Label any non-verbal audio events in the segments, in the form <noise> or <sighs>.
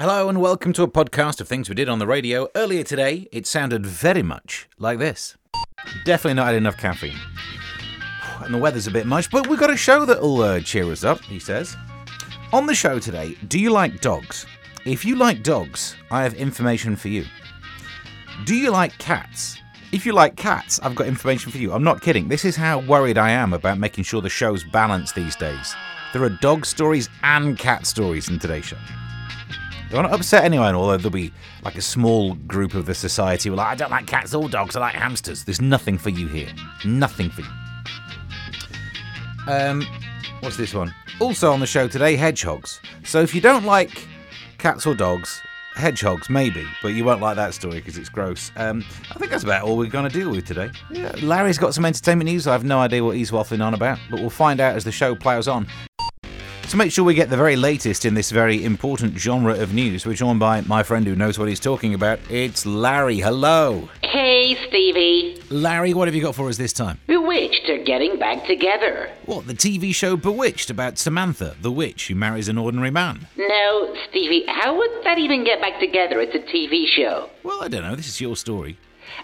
Hello and welcome to a podcast of things we did on the radio. Earlier today, it sounded very much like this. Definitely not had enough caffeine. <sighs> And the weather's a bit much, but we've got a show that'll uh, cheer us up, he says. On the show today, do you like dogs? If you like dogs, I have information for you. Do you like cats? If you like cats, I've got information for you. I'm not kidding. This is how worried I am about making sure the show's balanced these days. There are dog stories and cat stories in today's show. Don't want to upset anyone, although there'll be like a small group of the society who are like, I don't like cats or dogs, I like hamsters. There's nothing for you here. Nothing for you. Um, what's this one? Also on the show today, hedgehogs. So if you don't like cats or dogs, hedgehogs maybe, but you won't like that story because it's gross. Um, I think that's about all we're going to deal with today. Yeah, Larry's got some entertainment news. I have no idea what he's waffling on about, but we'll find out as the show plows on. To make sure we get the very latest in this very important genre of news, we're joined by my friend who knows what he's talking about. It's Larry. Hello. Hey, Stevie. Larry, what have you got for us this time? Bewitched are getting back together. What, the TV show Bewitched about Samantha, the witch who marries an ordinary man? No, Stevie, how would that even get back together? It's a TV show. Well, I don't know. This is your story.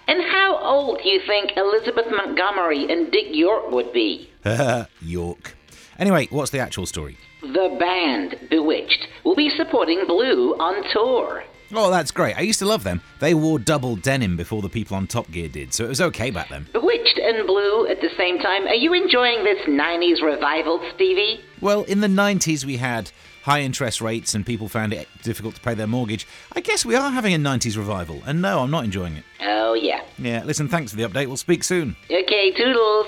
And how old do you think Elizabeth Montgomery and Dick York would be? Ha, <laughs> York. Anyway, what's the actual story? The band, B*Witched, will be supporting Blue on tour. Oh, that's great. I used to love them. They wore double denim before the people on Top Gear did, so it was okay back then. B*Witched and Blue at the same time. Are you enjoying this 90s revival, Stevie? Well, in the 90s, we had high interest rates and people found it difficult to pay their mortgage. I guess we are having a 90s revival, and no, I'm not enjoying it. Oh, yeah. Yeah, listen, thanks for the update. We'll speak soon. Okay, toodles.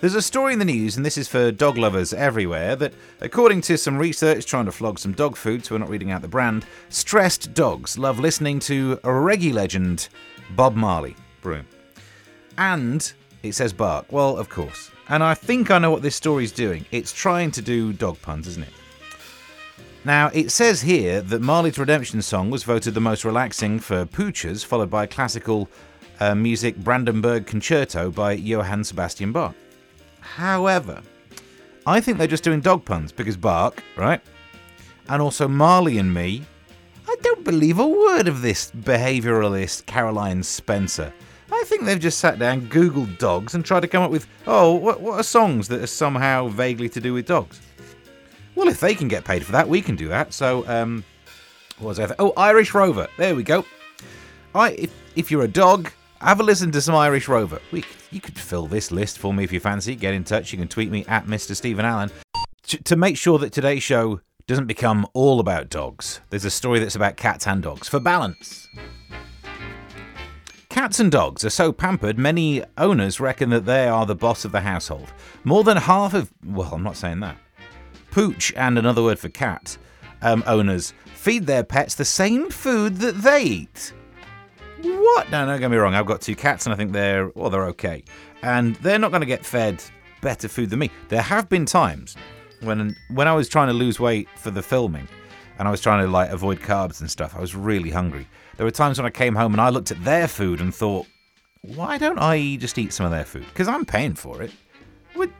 There's a story in the news, and this is for dog lovers everywhere, that according to some research trying to flog some dog food, so we're not reading out the brand, stressed dogs love listening to a reggae legend, Bob Marley. Broom. And it says bark. Well, of course. And I think I know what this story's doing. It's trying to do dog puns, isn't it? Now, it says here that Marley's Redemption song was voted the most relaxing for poochers, followed by classical uh, music Brandenburg Concerto by Johann Sebastian Bach. However, I think they're just doing dog puns because Bark, right? And also Marley and me. I don't believe a word of this behavioralist Caroline Spencer. I think they've just sat down, Googled dogs, and tried to come up with, oh, what, what are songs that are somehow vaguely to do with dogs? Well, if they can get paid for that, we can do that. So, um, what was I? Th- oh, Irish Rover. There we go. I, if, if you're a dog, have a listen to some Irish Rover. We, you could fill this list for me if you fancy. Get in touch. You can tweet me at Mr. Stephen Allen. T- to make sure that today's show doesn't become all about dogs, there's a story that's about cats and dogs for balance. Cats and dogs are so pampered, many owners reckon that they are the boss of the household. More than half of, well, I'm not saying that. Pooch, and another word for cat, um, owners feed their pets the same food that they eat. What? No, no, don't get me wrong. I've got two cats, and I think they're well, they're okay, and they're not going to get fed better food than me. There have been times when when I was trying to lose weight for the filming, and I was trying to like avoid carbs and stuff. I was really hungry. There were times when I came home and I looked at their food and thought, why don't I just eat some of their food? Because I'm paying for it. Would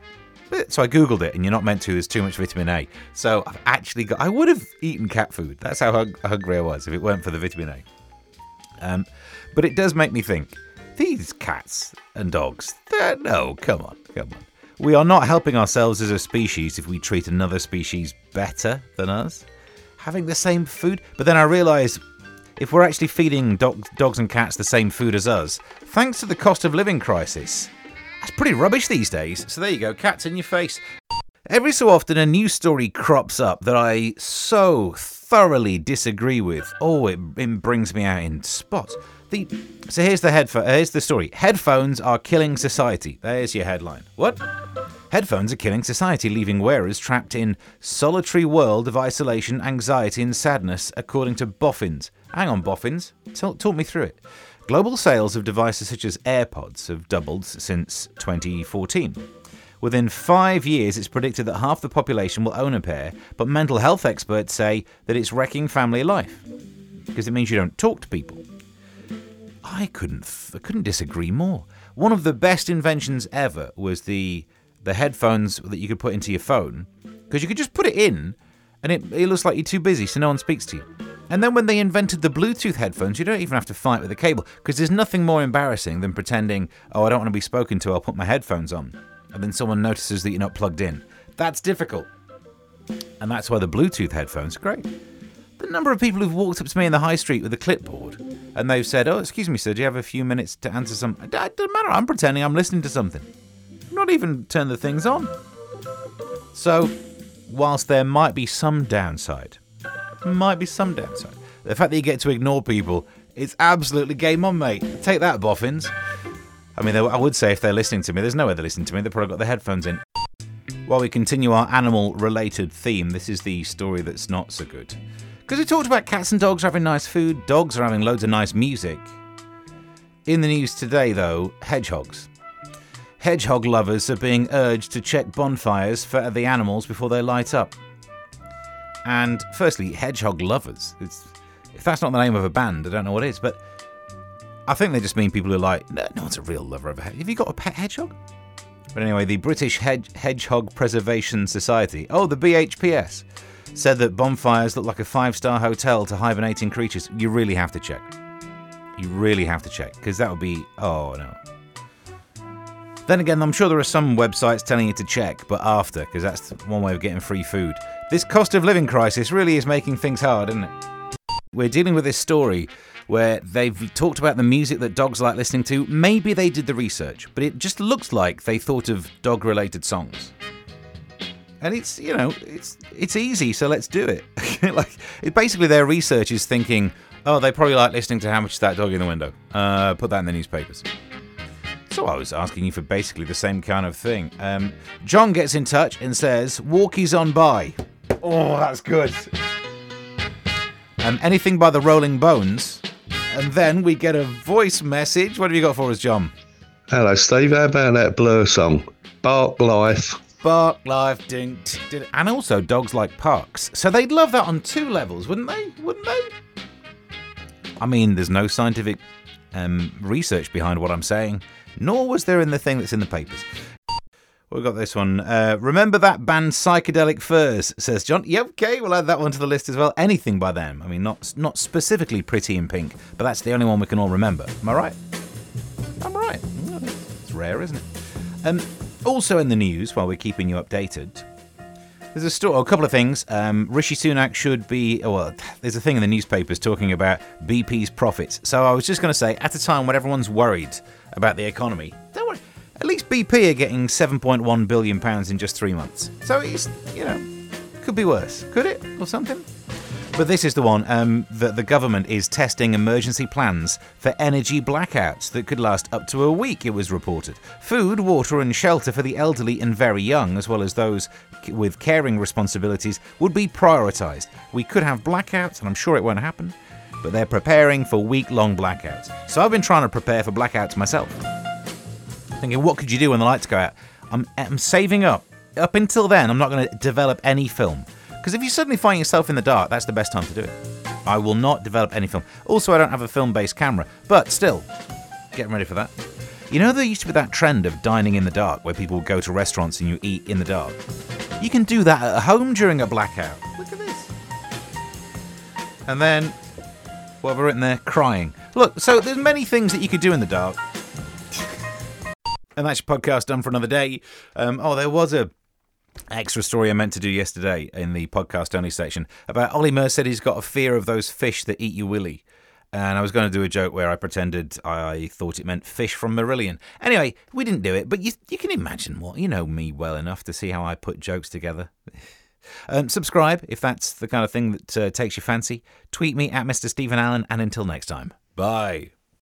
eh, so I googled it, and you're not meant to. There's too much vitamin A. So I've actually got. I would have eaten cat food. That's how hungry I was if it weren't for the vitamin A. Um, but it does make me think these cats and dogs, no, come on, come on. We are not helping ourselves as a species if we treat another species better than us, having the same food. But then I realise if we're actually feeding dog- dogs and cats the same food as us, thanks to the cost of living crisis, that's pretty rubbish these days. So there you go, cats in your face. Every so often, a news story crops up that I so thoroughly disagree with. Oh, it, it brings me out in spots. The, so here's the headphone. Here's the story. Headphones are killing society. There's your headline. What? Headphones are killing society, leaving wearers trapped in solitary world of isolation, anxiety, and sadness, according to Boffins. Hang on, Boffins. Talk me through it. Global sales of devices such as AirPods have doubled since 2014. Within five years, it's predicted that half the population will own a pair, but mental health experts say that it's wrecking family life because it means you don't talk to people. I couldn't, I couldn't disagree more. One of the best inventions ever was the the headphones that you could put into your phone because you could just put it in, and it, it looks like you're too busy, so no one speaks to you. And then when they invented the Bluetooth headphones, you don't even have to fight with the cable because there's nothing more embarrassing than pretending, oh, I don't want to be spoken to, I'll put my headphones on. And then someone notices that you're not plugged in. That's difficult. And that's why the Bluetooth headphones are great. The number of people who've walked up to me in the high street with a clipboard and they've said, oh, excuse me, sir, do you have a few minutes to answer some? It doesn't matter, I'm pretending I'm listening to something. not even turn the things on. So, whilst there might be some downside might be some downside. The fact that you get to ignore people, it's absolutely game on, mate. Take that, boffins. I mean, I would say if they're listening to me, there's no way they're listening to me. They've probably got their headphones in. While we continue our animal related theme, this is the story that's not so good. Because we talked about cats and dogs having nice food, dogs are having loads of nice music. In the news today, though, hedgehogs. Hedgehog lovers are being urged to check bonfires for the animals before they light up. And firstly, Hedgehog Lovers. It's, if that's not the name of a band, I don't know what it is, But I think they just mean people who are like, no, no one's a real lover of a hedgehog. Have you got a pet hedgehog? But anyway, the British Hedge- Hedgehog Preservation Society, oh, the BHPS, said that bonfires look like a five star hotel to hibernating creatures. You really have to check. You really have to check, because that would be, oh no. Then again, I'm sure there are some websites telling you to check, but after, because that's one way of getting free food. This cost of living crisis really is making things hard, isn't it? We're dealing with this story where they've talked about the music that dogs like listening to. Maybe they did the research, but it just looks like they thought of dog related songs. And it's, you know, it's it's easy, so let's do it. <laughs> like it, basically their research is thinking, oh, they probably like listening to how much is that dog in the window. Uh, put that in the newspapers. So I was asking you for basically the same kind of thing. Um, John gets in touch and says, Walkies on by. Oh, that's good. Um, anything by the Rolling Bones. And then we get a voice message. What have you got for us, John? Hello, Steve. How about that Blur song? Bark Life. Bark Life, ding, ding, and also dogs like parks. So they'd love that on two levels, wouldn't they? Wouldn't they? I mean, there's no scientific um, research behind what I'm saying, nor was there in the thing that's in the papers. We've got this one. Uh, remember that band Psychedelic Furs, says John. Yep, okay, we'll add that one to the list as well. Anything by them. I mean, not not specifically Pretty in Pink, but that's the only one we can all remember. Am I right? I'm right. It's rare, isn't it? Um, also in the news, while we're keeping you updated, there's a story, a couple of things. Um, Rishi Sunak should be. Oh, well, there's a thing in the newspapers talking about BP's profits. So I was just going to say, at a time when everyone's worried about the economy. At least BP are getting 7.1 billion pounds in just three months. So it's, you know, could be worse. Could it? Or something? But this is the one um, that the government is testing emergency plans for energy blackouts that could last up to a week, it was reported. Food, water, and shelter for the elderly and very young, as well as those with caring responsibilities, would be prioritised. We could have blackouts, and I'm sure it won't happen, but they're preparing for week long blackouts. So I've been trying to prepare for blackouts myself thinking, what could you do when the lights go out? I'm, I'm saving up. Up until then, I'm not going to develop any film. Because if you suddenly find yourself in the dark, that's the best time to do it. I will not develop any film. Also, I don't have a film based camera, but still, getting ready for that. You know, there used to be that trend of dining in the dark where people go to restaurants and you eat in the dark? You can do that at home during a blackout. Look at this. And then, what have I written there? Crying. Look, so there's many things that you could do in the dark. And that's your podcast done for another day. Um, oh, there was a extra story I meant to do yesterday in the podcast only section about Ollie Murs said he's got a fear of those fish that eat you willy. And I was going to do a joke where I pretended I thought it meant fish from Marillion. Anyway, we didn't do it, but you, you can imagine what. You know me well enough to see how I put jokes together. <laughs> Um, subscribe if that's the kind of thing that uh, takes your fancy. Tweet me at Mr. Stephen Allen, and until next time, bye.